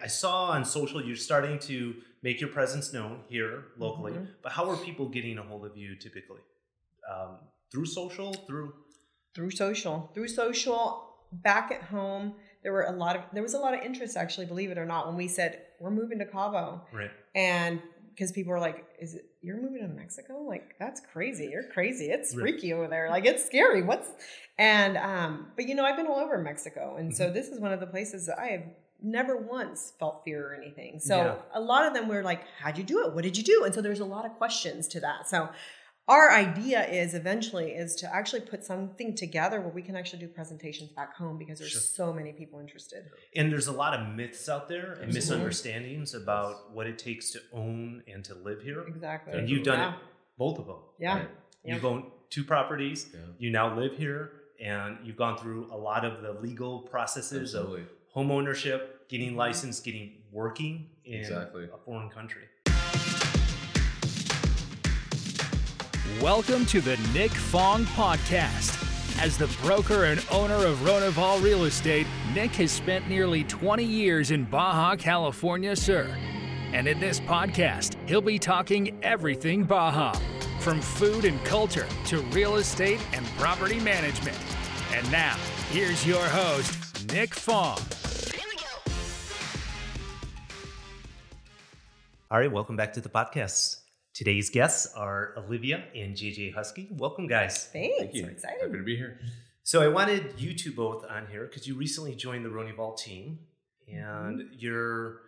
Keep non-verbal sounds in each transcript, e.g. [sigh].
I saw on social you're starting to make your presence known here locally, Mhm. but how are people getting a hold of you typically? Um, through social, through through social through social back at home there were a lot of there was a lot of interest actually believe it or not when we said we're moving to cabo right. and because people were like is it you're moving to mexico like that's crazy you're crazy it's Right. freaky over there like it's scary what's and um but you know i've been all over mexico and Mm-hmm. so this is one of the places that i have never once felt fear or anything so Yeah. a lot of them were like how'd you do it what did you do and so there's a lot of questions to that so our idea is eventually is to actually put something together where we can actually do presentations back home because there's Sure. so many people interested And there's a lot of myths out there and misunderstandings about what it takes to own and to live here. exactly And you've done yeah. it, both of them. yeah Right. Yeah. You've owned two properties. Yeah. You now live here, and you've gone through a lot of the legal processes Absolutely. of home ownership, getting licensed, getting working in Exactly. a foreign country. Welcome to the Nick Fong Podcast. As the broker and owner of Ronival Real Estate, Nick has spent nearly 20 years in Baja California Sur. And in this podcast, he'll be talking everything Baja, from food and culture to real estate and property management. And now, here's your host, Nick Fong. All right, welcome back to the podcast. Today's guests are Olivia and JJ Husky. Welcome, guys. thanks Thank you. we're excited Happy to be here. So I wanted you two both on here because you recently joined the Ronival team, and mm-hmm. you're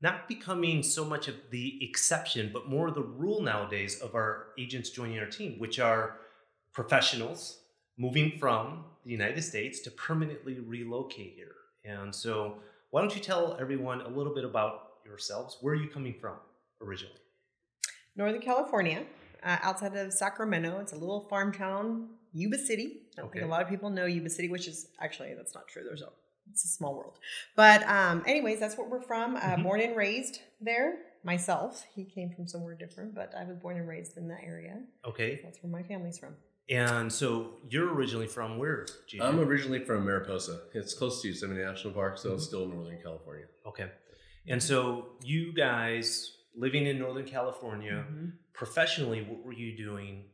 not becoming so much of the exception, but more the rule nowadays of our agents joining our team, which are professionals moving from the United States to permanently relocate here. And so, why don't you tell everyone a little bit about yourselves? Where are you coming from originally? Northern California, uh, outside of Sacramento. It's a little farm town, Yuba City. I don't think Okay. a lot of people know Yuba City, which is actually that's not true. There's a it's a small world, but um, anyways, that's where we're from. Uh, Mhm. Born and raised there. Myself, he came from somewhere different, but I was born and raised in that area. Okay. That's where my family's from. And so, you're originally from where? JJ? I'm originally from Mariposa. It's close to Yosemite National Park, so it's Mhm. still Northern California. Okay. And so you guys living in Northern California, Mhm. professionally, what were you doing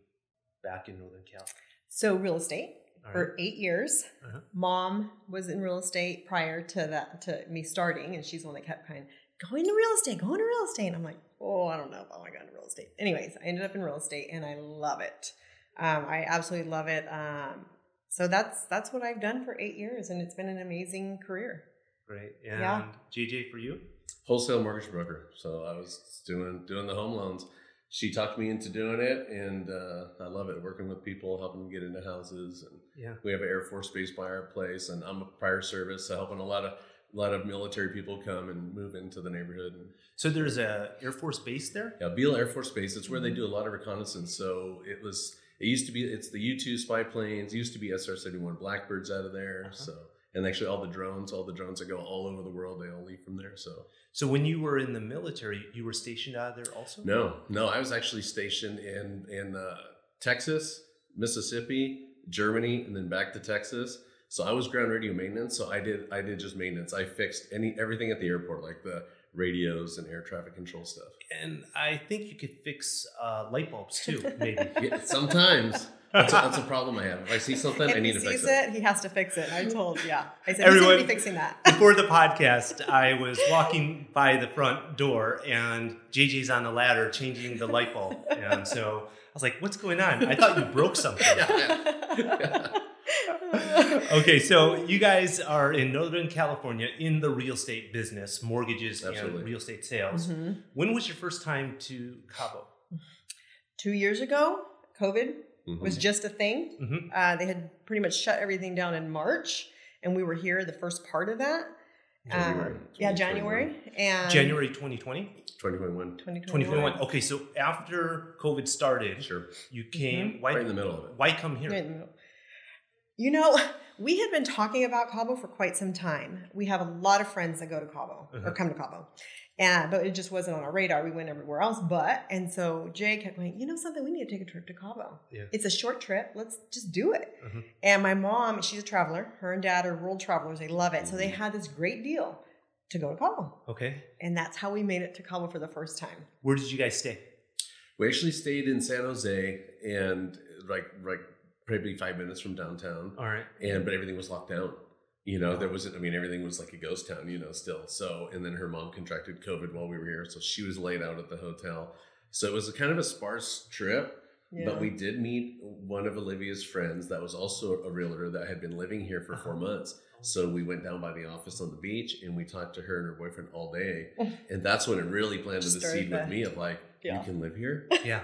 back in Northern Cal? So real estate All for eight years. Uh-huh. Mom was in real estate prior to that to me starting, and she's the one that kept kind of go into real estate, go into real estate. And I'm like, oh, I don't know if I want to go into real estate. Anyways, I ended up in real estate, and I love it. Um, I absolutely love it. Um, so that's that's what I've done for eight years, and it's been an amazing career. Great. And Yeah. JJ for you? Wholesale mortgage broker. So I was doing doing the home loans. She talked me into doing it, and uh, I love it. Working with people, helping them get into houses, and Yeah. we have an Air Force base by our place, and I'm a prior service, so helping a lot of a lot of military people come and move into the neighborhood. And So there's a Air Force base there? Yeah, Beale Air Force Base. It's where they do a lot of reconnaissance. So it was. It used to be. It's the U two spy planes. Used to be SR seventy one Blackbirds out of there. Uh-huh. So and actually all the drones, all the drones that go all over the world, they all leave from there. So So when you were in the military, you were stationed out of there also? no, no, I was actually stationed in in uh, Texas, Mississippi, Germany, and then back to Texas. So I was ground radio maintenance. So I did I did just maintenance. I fixed any everything at the airport, like the radios and air traffic control stuff. And I think you could fix uh, light bulbs too, maybe. [laughs] Yeah, sometimes that's a, that's a problem I have. If I see something, I need he to fix sees it. it, he has to fix it. I told, yeah. I said, Everyone- he's going to be fixing that. [laughs] Before the podcast, I was walking by the front door and JJ's on the ladder changing the light bulb. And so I was like, what's going on? I thought you broke something. [laughs] okay, so you guys are in Northern California in the real estate business, mortgages Absolutely. and real estate sales. Mhm. When was your first time to Cabo? Two years ago, COVID Mhm. was just a thing. Mhm. Uh, they had pretty much shut everything down in March, and we were here the first part of that. January, Um, yeah, January and January 2020? 2021. 2021. 2021. Okay, so after COVID started, Sure. you came. Why, Right in the middle of it. why come here? Right in the middle. You know, [laughs] we had been talking about Cabo for quite some time. We have a lot of friends that go to Cabo Uh-huh. or come to Cabo. And but it just wasn't on our radar. We went everywhere else, but and so Jay kept going. You know something? We need to take a trip to Cabo. Yeah. It's a short trip. Let's just do it. Mhm. And my mom, she's a traveler. Her and dad are world travelers. They love it. So they Mm-hmm. had this great deal. to go to Cabo. Okay. And that's how we made it to Cabo for the first time. Where did you guys stay? We actually stayed in San Jose and like like probably five minutes from downtown. All right. and but everything was locked down. You know, there wasn't. I mean, everything was like a ghost town. You know, still. So, and then her mom contracted COVID while we were here, so she was laid out at the hotel. So it was a kind of a sparse trip. But we did meet one of Olivia's friends that was also a realtor that had been living here for four Uh-huh. months. So we went down by the office on the beach and we talked to her and her boyfriend all day. [laughs] And that's when it really planted the Started seed with me of like, Yeah. you can live here. [laughs] Yeah.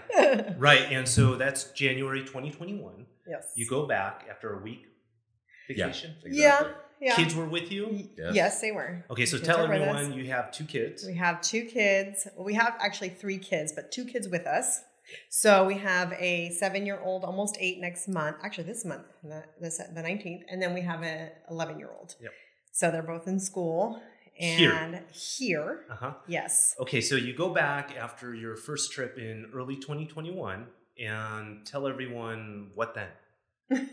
Right. And so that's January 2021. yes. You go back after a week vacation. Yeah. Yeah. Kids were with you. Yes. Yes, they were. Okay, so Kids tell were everyone you have two kids. We have two kids. Well, we have actually three kids, but two kids with us. So we have a seven-year-old, almost eight next month. Actually, this month, the the nineteenth, and then we have an eleven-year-old. Yep. So they're both in school Here. and here, Uh huh. yes. Okay, so you go back after your first trip in early 2021 and tell everyone what then. [laughs]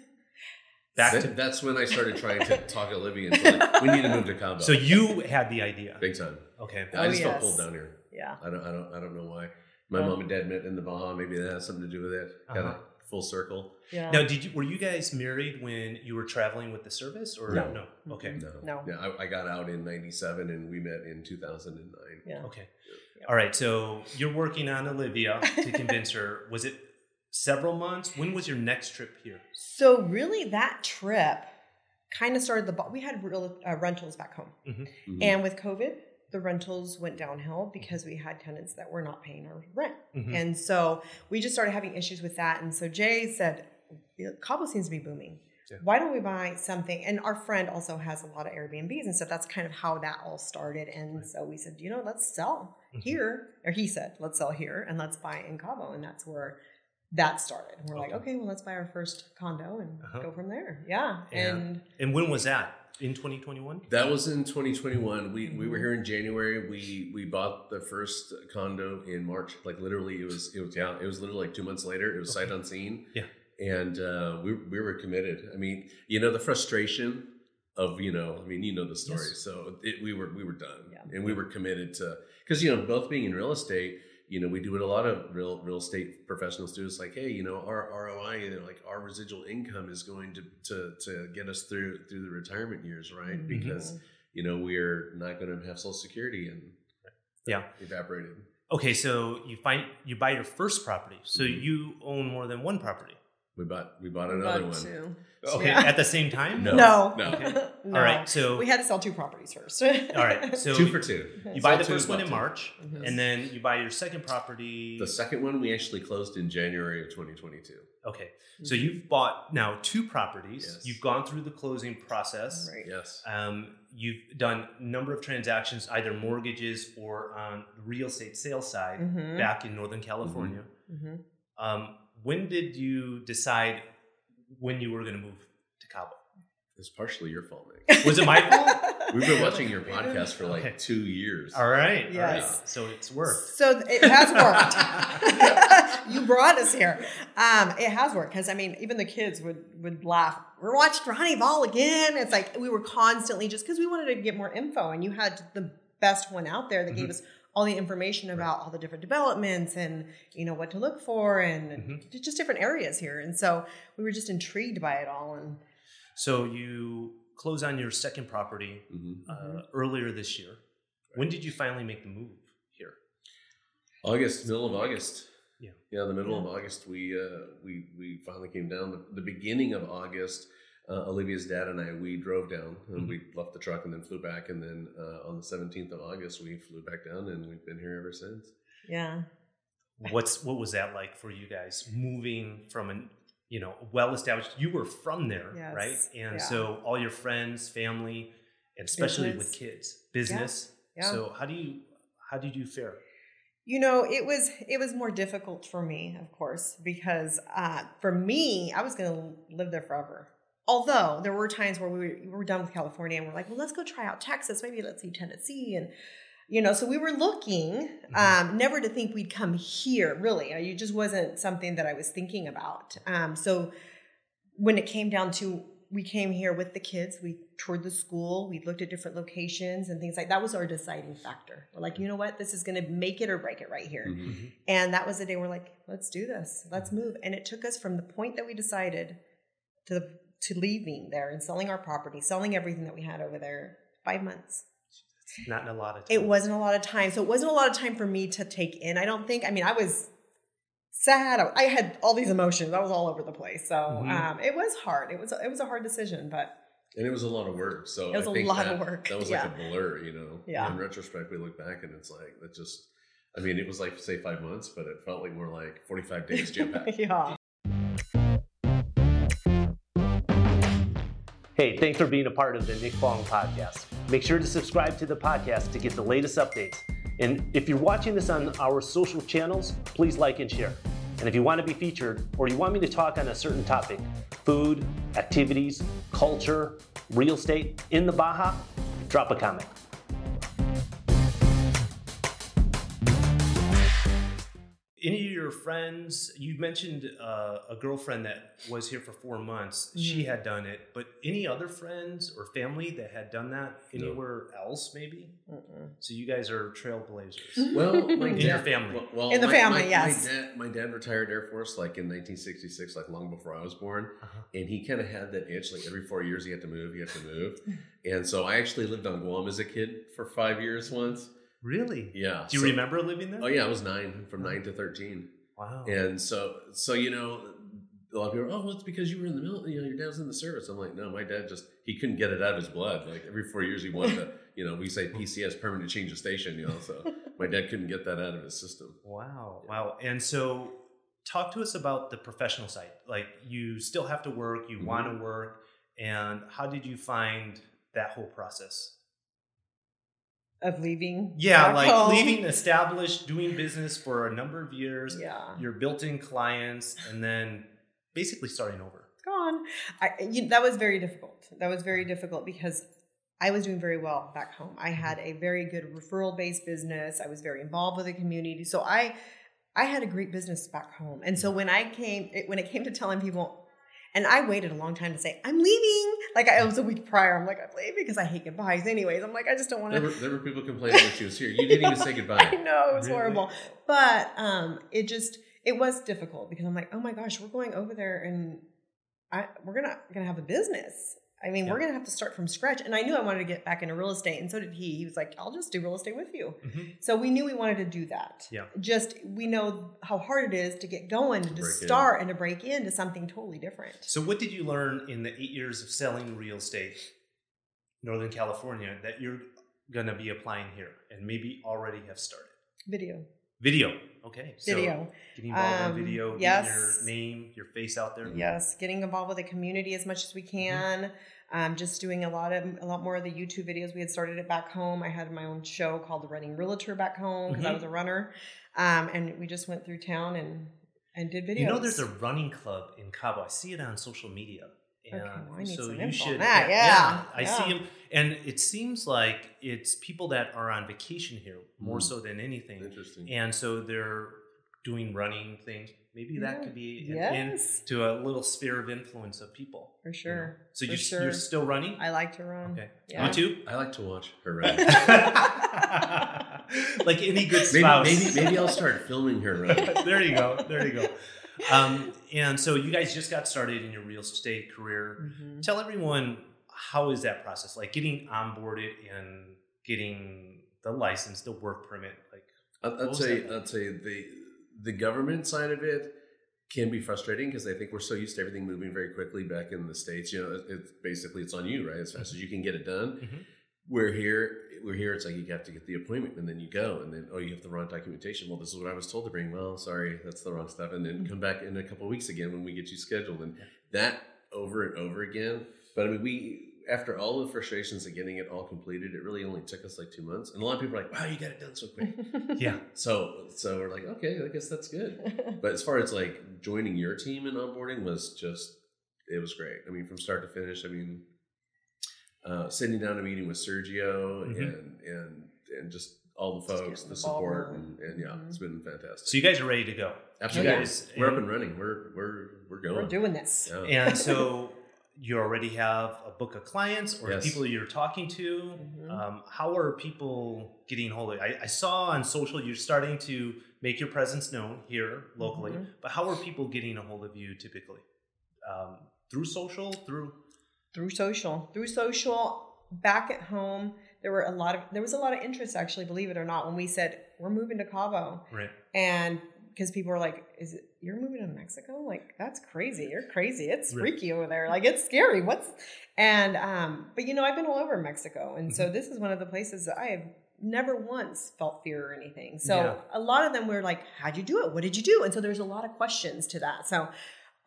Back That- to that's when I started trying to talk Olivia into like, we need to move to Cabo. so you had the idea. big time. Okay. I Oh, just felt yes. pulled down here. Yeah. I don't, I don't, I don't know why. My mom and dad met in the Baja. Maybe that has something to do with it. Kind Uh-huh. of full circle. Yeah. Now, did you were you guys married when you were traveling with the service or No. no? Okay. No, No. Yeah, I, I got out in '97 and we met in 2009. Yeah. Okay. All right. So you're working on Olivia to [laughs] convince her. Was it several months? When was your next trip here? So really, that trip kind of started the. ball. We had real, uh, rentals back home, Mhm. and with COVID, the rentals went downhill because we had tenants that were not paying our rent. Mhm. And so we just started having issues with that. And so Jay said, Cabo seems to be booming. Yeah. Why don't we buy something? And our friend also has a lot of Airbnbs and stuff. That's kind of how that all started. And so we said, you know, let's sell Mhm. here. Or he said, let's sell here and let's buy in Cabo. And that's where that started. And we're like, Okay. okay, well, let's buy our first condo and Uh-huh. go from there. Yeah. Yeah. And And when was that? In 2021? That was in 2021. We we were here in January. We we bought the first condo in March. Like literally, it was it was yeah. It was literally like two months later. It was sight unseen. Yeah. And uh, we we were committed. I mean, you know, the frustration of you know, I mean, you know the story. Yes. So it, we were we were done, Yeah. and we were committed to because you know both being in real estate. You know, we do what a lot of real real estate professionals do. It's like, hey, you know, our ROI, you know, like our residual income is going to to to get us through through the retirement years, right? Mhm. Because you know we're not going to have social security and Yeah. evaporated Okay, so you find you buy your first property. So Mhm. you own more than one property. We bought we bought we another bought one two. Okay, Yeah. at the same time. No. No. no. Okay. [laughs] No. All right, so We had to sell two properties first. [laughs] all right, so two for two you buy Sold the two, first one in two. March, Mhm. and then you buy your second property. the second one we actually closed in january of 2022 Okay, so you've bought now two properties. Yes. You've gone through the closing process. Right. yes Um, you've done a number of transactions, either mortgages or on the real estate sales side, Mhm. back in Northern California. Mhm. Um, when did you decide when you were going to move to Cabo? it's partially your fault Nick. [laughs] Was it my fault? we've been watching your podcast for like Okay. two years All right. all right. Yes. So it's worked. So it has worked. [laughs] [laughs] you brought us here. Um, it has worked because I mean, even the kids would would laugh. We're watching Ronival again. It's like we were constantly just because we wanted to get more info, and you had the best one out there that gave Mhm. us all the information about all the different developments and you know what to look for and Mhm. just different areas here. And so we were just intrigued by it all. And So you close on your second property Mhm. uh, earlier this year. When did you finally make the move here? august middle of august Yeah. yeah the middle of august we uh we we finally came down the, the beginning of august uh, olivia's dad and i we drove down and Mhm. we left the truck and then flew back and then uh, on the 17th of august we flew back down and we've been here ever since yeah, What's what was that like for you guys moving from an you know well established? You were from there, Yes. right? And Yeah. so all your friends, family, and especially with kids, business. yeah. So how do you how did you fare? You know, it was it was more difficult for me, of course, because uh, for me, I was going to live there forever. Although there were times where we were, we were done with California and we're like, well, let's go try out Texas. Maybe let's see Tennessee, and you know, so we were looking. Um, never to think we'd come here. Really, it just wasn't something that I was thinking about. Um, so when it came down to we came here with the kids. We toured the school. We looked at different locations and things like that. Was our deciding factor. We're like, you know what, this is going to make it or break it right here. Mhm. And that was the day we're like, let's do this. Let's move. And it took us from the point that we decided to the, to leaving there and selling our property, selling everything that we had over there. Five months. Not in a lot of time. It wasn't a lot of time. So it wasn't a lot of time for me to take in. I don't think. I mean, I was sad. I had all these emotions. I was all over the place. So Mhm. um, it was hard. It was it was a hard decision, but And it was a lot of work. So It was I a think lot that, of work, That was yeah. like a blur, you know. Yeah. In retrospect, we look back and it's like that just. I mean, it was like say five months, but it felt like more like forty-five days jam packed. [laughs] yeah. Hey, thanks for being a part of the Nick Fong podcast. Make sure to subscribe to the podcast to get the latest updates. And if you're watching this on our social channels, please like and share. And if you want to be featured or you want me to talk on a certain topic food, activities, culture, real estate in the Baja, drop a comment. Any of your friends, you mentioned uh, a girlfriend that was here for four months. She Mhm. had done it, but any other friends or family that had done that No. anywhere else, maybe? Mm-mm. So you guys are trailblazers. [laughs] Well, my In your family. Well, well, In the my- family, my, yes. My dad, my dad retired Air Force like in 1966, like long before I was born, Uh-huh. and he kind of had that itch. Like every four years, he had to move. He had to move, and so I actually lived on Guam as a kid for five years once. Really? Yeah. Do you so- remember living there? Oh yeah, I was nine, from nine to thirteen. Wow. And so, so you know, a lot of people, are, oh, well, it's because you were in the military. You know, your dad was in the service. I'm like, no, my dad just he couldn't get it out of his blood. Like every four years, he wanted to, [laughs] you know, we say PCS, permanent change of station. You know, so my dad couldn't get that out of his system. Wow. Wow. And so talk to us about the professional side. Like you still have to work, you Mhm. want to work, and how did you find that whole process? Of leaving. Yeah, like home. leaving established, doing business for a number of years, Yeah. your built-in clients, and then basically starting over. gone. I, you, that was very difficult. That was very difficult because I was doing very well back home. I mm-hmm. had a very good referral based business. I was very involved with the community. So I, I had a great business back home. And so mm-hmm. when I came, it, when it came to telling people, and I waited a long time to say I'm leaving. Like I it was a week prior. I'm like I'm leaving because I hate goodbyes. Anyways, I'm like I just don't want to. were, there were people complaining when she was here. You didn't even say goodbye. [laughs] I know it was Really? horrible, but um, it just it was difficult because I'm like, oh my gosh, we're going over there and I we're gonna gonna have a business. I mean, we're gonna have to start from scratch. And I knew I wanted to get back into real estate, and so did he. He was like, I'll just do real estate with you. Mhm. So we knew we wanted to do that. Yeah. Just we know how hard it is to get going, to in. start, and to break into something totally different. So what did you learn in the eight years of selling real estate, Northern California, that you're gonna be applying here and maybe already have started? Video, Video. Okay. So video. getting involved Um, in video, yes. your name, your face out there. Yes, getting involved with the community as much as we can. Um, just doing a lot of a lot more of the YouTube videos. We had started it back home. I had my own show called The Running Realtor back home because I Mhm. was a runner, um, and we just went through town and and did videos. You know, there's a running club in Cabo. I see it on social media. And Okay, well, I need so some you should. that. Yeah, I yeah. see him, and it seems like it's people that are on vacation here more Mm. so than anything, Interesting. and so they're doing running things. Maybe that could be an in yes, to a little sphere of influence of people. for you know? sure. So for you, sure. you're still running? I like to run. okay. Yeah. You too? I like to watch her run. [laughs] [laughs] like any good maybe, spouse. maybe maybe I'll [laughs] start filming her run. there you go. There you go. Um, and so you guys just got started in your real estate career. Mhm. Tell everyone how is that process like getting onboarded and getting the license, the work permit. Like, I'd, I'd say? I'd say the the government side of it can be frustrating because I think we're so used to everything moving very quickly back in the states. You know, it, it's basically it's on you, right? As fast as you can get it done. Mhm. We're here. We're here. It's like you have to get the appointment, and then you go, and then oh, you have the wrong documentation. Well, this is what I was told to bring. Well, sorry, that's the wrong stuff, and then mm-hmm. come back in a couple of weeks again when we get you scheduled, and that over and over again. But I mean, we after all the frustrations of getting it all completed, it really only took us like two months, and a lot of people are like, "Wow, you got it done so quick." [laughs] yeah, So so we're like, okay, I guess that's good. [laughs] But as far as like joining your team and onboarding was just it was great. I mean, from start to finish. I mean, uh, sitting down a meeting with Sergio Mhm. and and and just all the folks, the the support, and, and yeah, Mhm. it's been fantastic. so you guys are ready to go. Absolutely, You guys- we're up and running. We're we're we're going. We're doing this. Yeah. And [laughs] so you already have a book of clients or Yes. people you're talking to. Mhm. Um, how are people getting hold of you? I, I saw on social you're starting to make your presence known here locally, Mhm. but how are people getting a hold of you typically? Um, through social, through through social through social back at home there were a lot of there was a lot of interest actually believe it or not when we said we're moving to cabo. Right. and because people were like is it you're moving to mexico? Like that's crazy. You're crazy. It's Right. freaky over there. Like it's scary. What's and um but you know i've been all over mexico. And Mm-hmm. so this is one of the places that i have never once felt fear or anything. So Yeah. a lot of them were like how'd you do it? What did you do? And so there's a lot of questions to that. So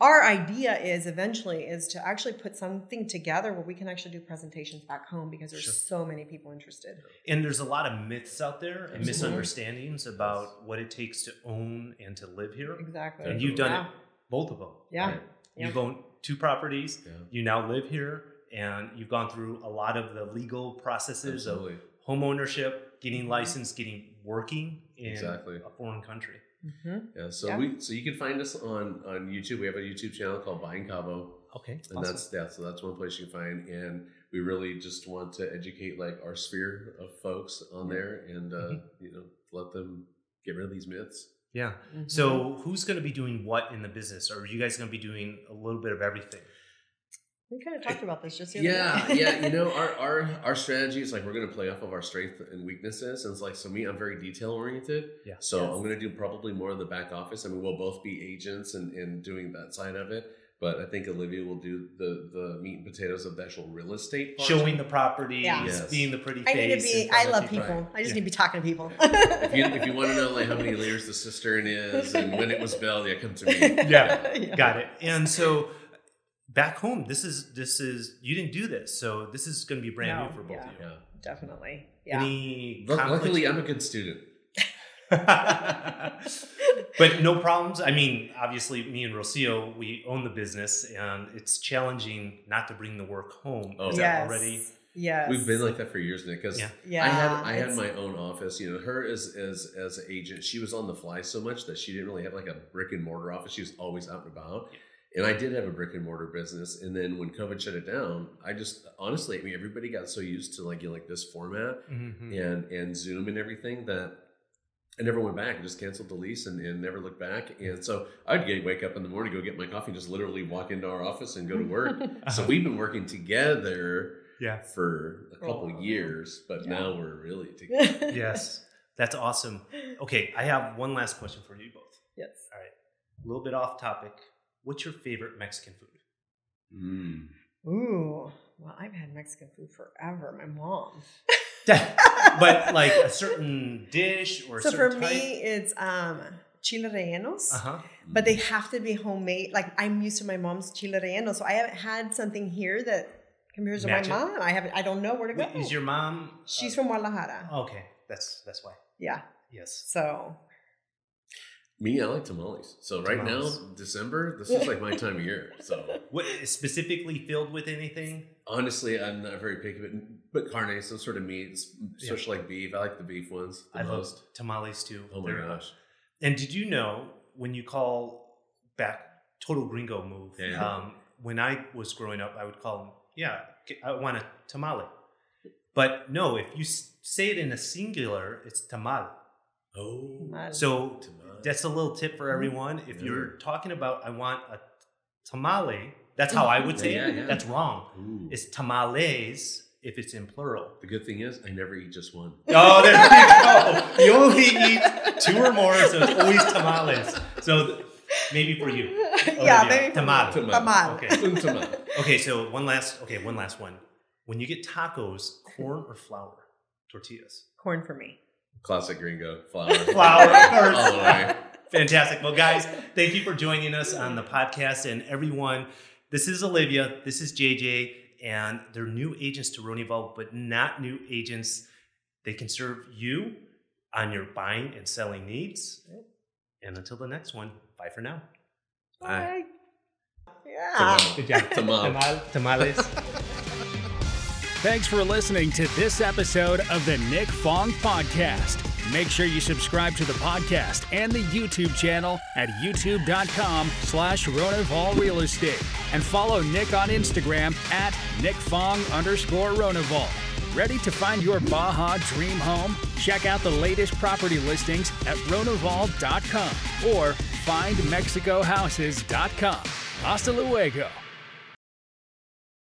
our idea is eventually is to actually put something together where we can actually do presentations back home because there's Sure. so many people interested And there's a lot of myths out there and Absolutely. misunderstandings about what it takes to own and to live here. exactly And you've done yeah. it, both of them. yeah Right. Yeah. You've owned two properties. Yeah. You now live here, and you've gone through a lot of the legal processes of Absolutely. home ownership, getting Mhm. licensed, getting working in Exactly. a foreign country. Hmm Yeah. So Yeah. we so you can find us on on YouTube. We have a YouTube channel called Buying Cabo. Okay, and that's yeah so that's one place you can find and we really just want to educate like our sphere of folks on Yeah. there and uh Mhm. you know let them get rid of these myths yeah. Mm-hmm. So who's going to be doing what in the business? Or are you guys going to be doing a little bit of everything? We kind of talked about this just the other yeah day. yeah you know our [laughs] our our strategy is like we're going to play off of our strengths and weaknesses and it's like so me i'm very detail oriented Yeah. so Yes. i'm going to do probably more of the back office i mean we'll both be agents and and doing that side of it but i think olivia will do the the meat and potatoes of the actual real estate part. Showing the property, Yeah. Yes. being the pretty I need to be. I love people. right. I just Yeah. need to be talking to people. if you, if you [laughs] want to know like how many layers the cistern is and when it was built, yeah, come to me. Yeah. [laughs] Got it. And so back home, this is this is you didn't do this, so this is going to be brand No, new for both yeah. of you. Yeah. Definitely. Yeah. Any Lu- conflicts? Luckily, I'm a good student. [laughs] but no problems. I mean, obviously, me and Rocio, we own the business, and it's challenging not to bring the work home. Oh. Is yes. that already? Yeah we've been like that for years, Nick. Because Yeah. Yeah. I had I had my own office. You know, her as as as an agent, she was on the fly so much that she didn't really have like a brick and mortar office. She was always out and about. And I did have a brick and mortar business. And then when COVID shut it down, I just honestly, I mean, everybody got so used to like you know, like this format Mhm. and and Zoom and everything that I never went back. I just canceled the lease and, and never looked back. And so I'd get wake up in the morning, go get my coffee, and just literally walk into our office and go to work. [laughs] so we've been working together Yeah. for a couple Oh. years, but Yeah. now we're really [laughs] together. Yes. That's awesome. Okay, I have one last question for you both. Yes. All right. A little bit off topic. What's your favorite Mexican food? Mm. Ooh. Well, I've had Mexican food forever. My mom. [laughs] but like a certain [laughs] dish or a so for certain me, it's um chile rellenos. uh huh. But they have to be homemade. Like I'm used to my mom's chile relleno, so I haven't had something here that compares to Match it? my mom. I haven't. I don't know where to go. Is your mom? She's uh, from Guadalajara. Okay, that's that's why. Yeah. Yes. So Me, I like tamales. So right Tamales. now, December, this is like my time of year. So [laughs] What specifically filled with anything? honestly, I'm not very picky, but but carne, some sort of meats, Yeah. especially like beef. I like the beef ones the I love tamales too. Oh my They're- gosh. And did you know when you call back total gringo move? Yeah. Um, when I was growing up, I would call them, yeah, I want a tamale. But no, if you say it in a singular, it's tamal. Oh, Tamal. So tamale. That's a little tip for mm-hmm. everyone. If Yeah. you're talking about, I want a tamale, that's how I mm-hmm. would say Yeah, it. yeah. That's wrong. Ooh. It's tamales if it's in plural. the good thing is, I never eat just one. Oh, there you go. [laughs] You only eat two or more, so it's always tamales. So maybe for you. [laughs] yeah, Olivia, maybe for tamal. me. Tamal. Okay. [laughs] Un tamal. Okay, so one last. Okay, one last one. When you get tacos, corn or flour tortillas? Corn for me. Classic gringo. flour. [laughs] Flour of. All the way. Fantastic. Well, guys, thank you for joining us on the podcast, and everyone. This is Olivia. This is JJ, and they're new agents to Ronival, but not new agents. They can serve you on your buying and selling needs. And until the next one, bye for now. Bye. Yeah. Good job. Tamal. Tamal- Tamales. Thanks for listening to this episode of the Nick Fong Podcast. Make sure you subscribe to the podcast and the YouTube channel at youtube.com slash Ronival Real Estate. And follow Nick on Instagram at nickfong underscore Ronival. Ready to find your Baja dream home? Check out the latest property listings at ronival.com or findmexicohouses.com. Hasta luego.